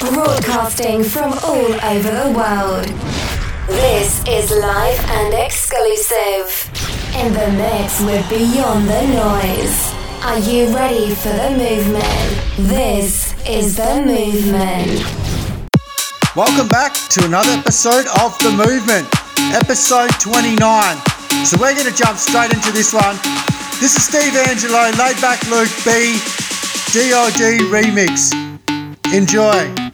broadcasting from all over the world. This is live and exclusive. In the mix with Beyond Tha Noize. Are you ready for the movement? This is the movement. Welcome back to another episode of The Movement, episode 29. So we're going to jump straight into this one. This is Steve Angello, Laid Back Luke B, DOD remix. Enjoy.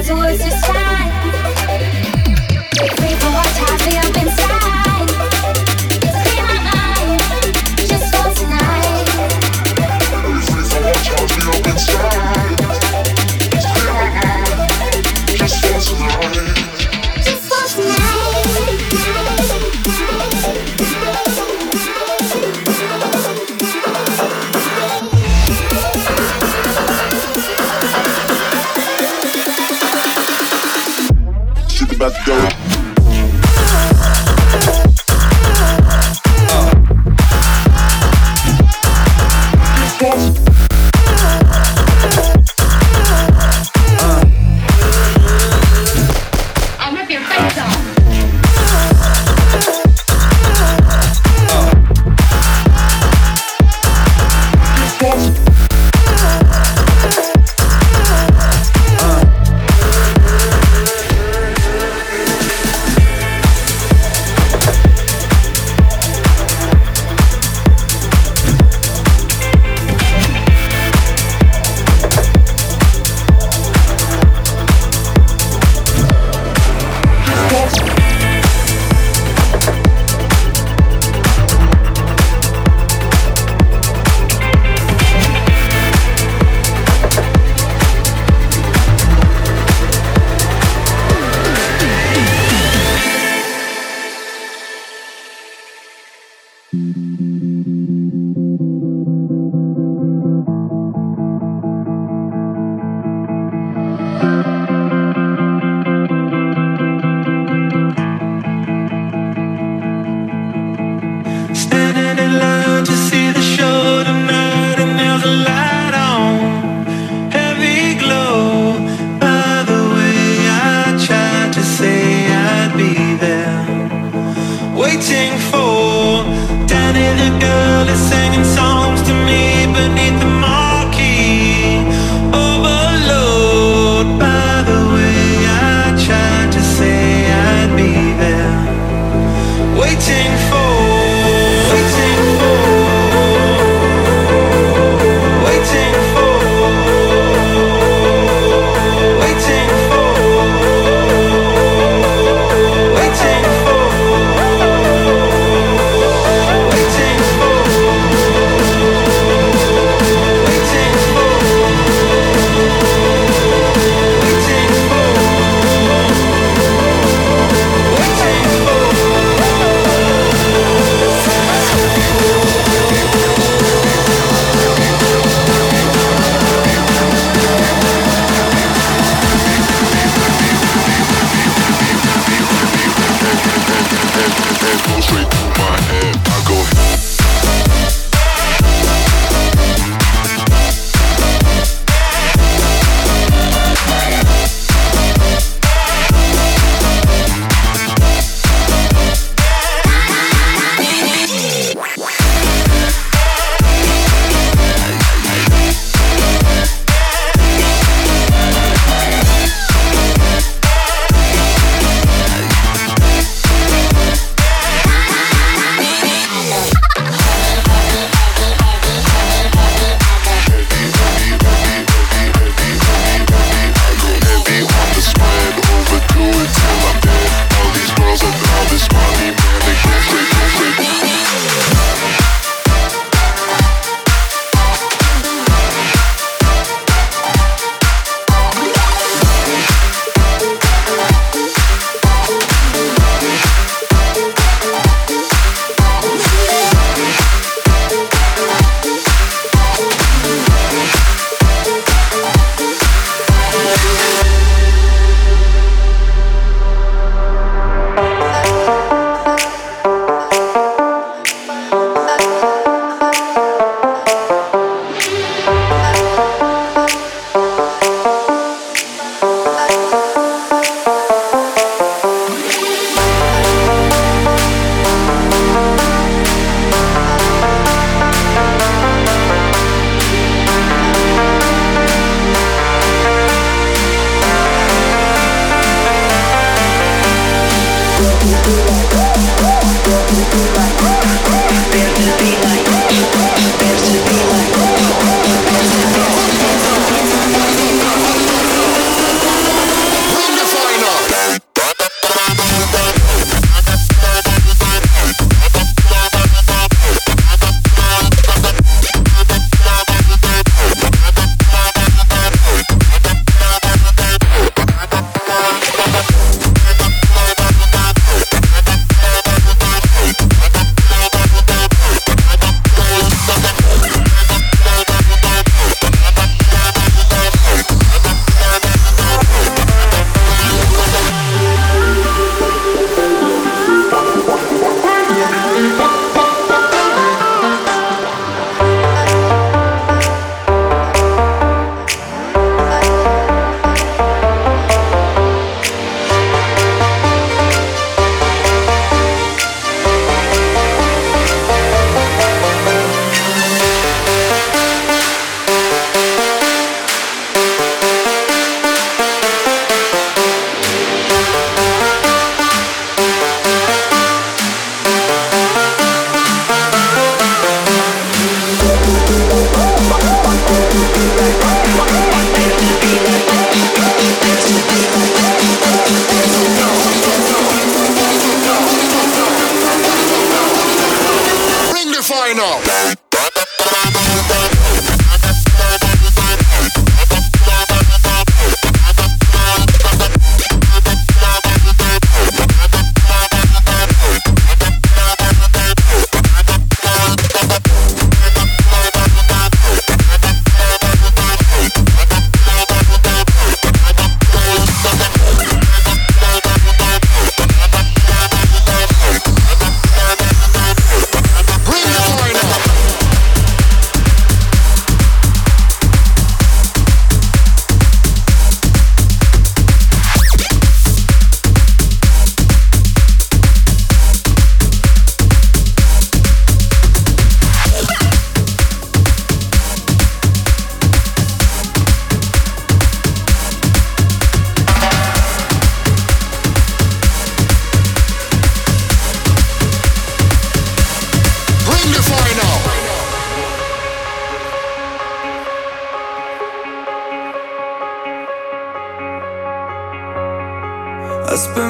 cause horses fight.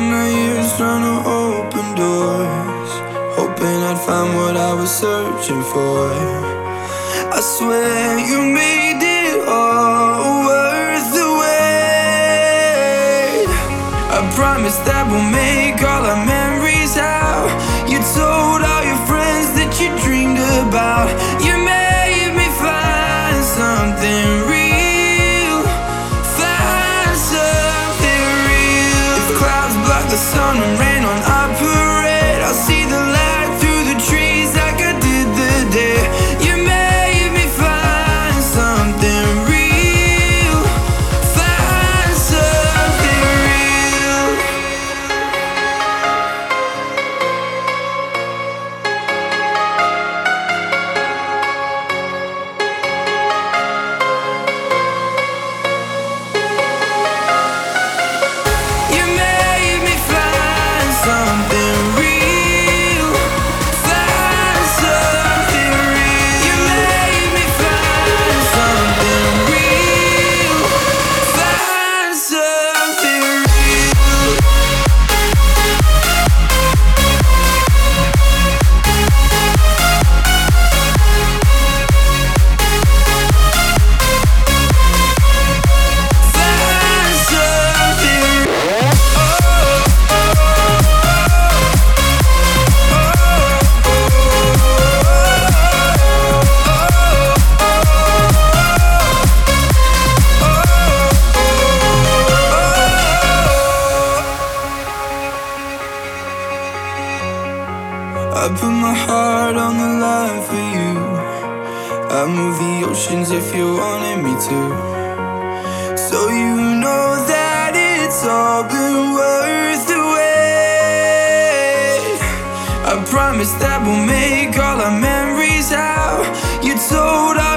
spent nine years trying to open doors, hoping I'd find what I was searching for. I swear you made it all worth the wait. I promise that we'll make. emotions if you wanted me to. So you know that it's all been worth the wait. I promise that we'll make all our memories out. You told us.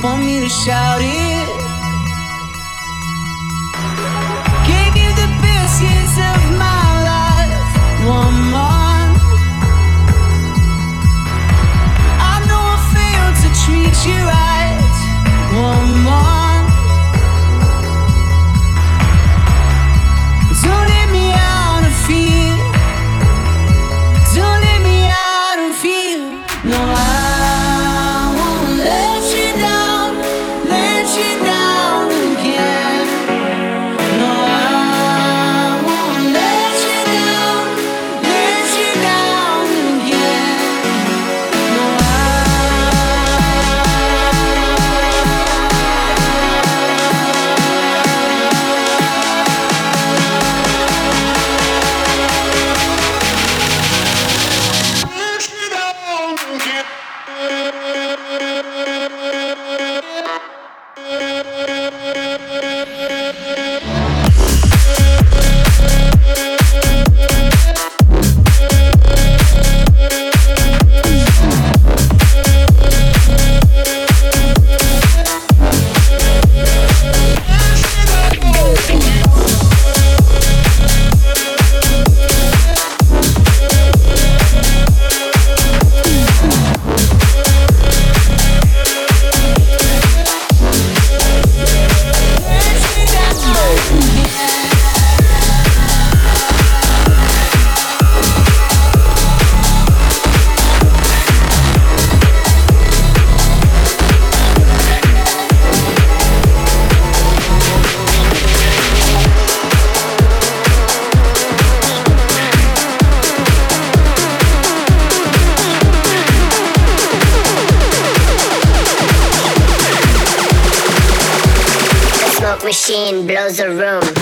No, I machine blows a room.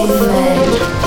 Everybody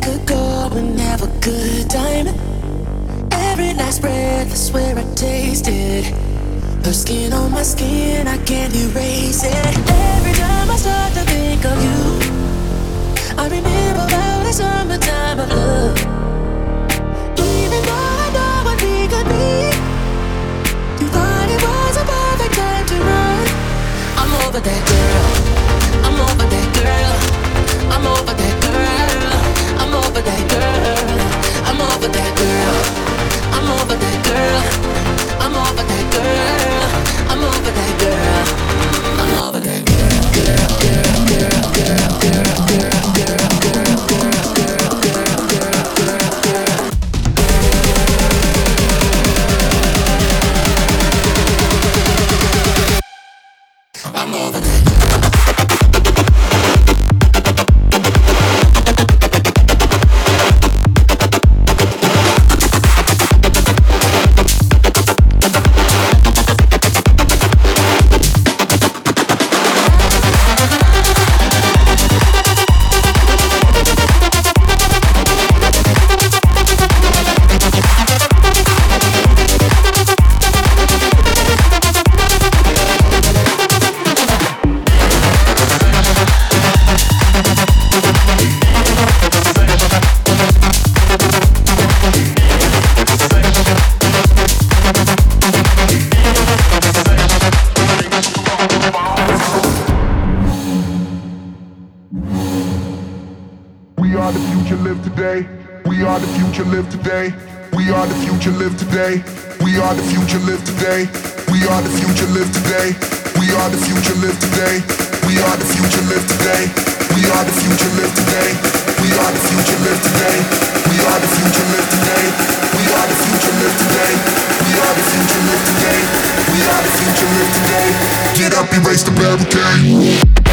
could go and have a good time. Every night's I swear I tasted. Her skin on my skin, I can't erase it. Every time I start to think of you, I remember about a summertime of love. Even though I know what we could be, you thought it was a perfect time to run. I'm over that girl. I'm over that girl. I'm over that girl over that girl. I'm over that girl. I'm over that girl. I'm over that girl. I'm over that girl. I'm over that girl. are the future, live today. We are the future, live today. We are the future, live today. We are the future, live today. We are the future, live today. We are the future, live today. We are the future, live today. We are the future, live today. We are the future, live today. Get up, erase the barricade.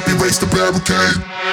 Up, erase the barricade.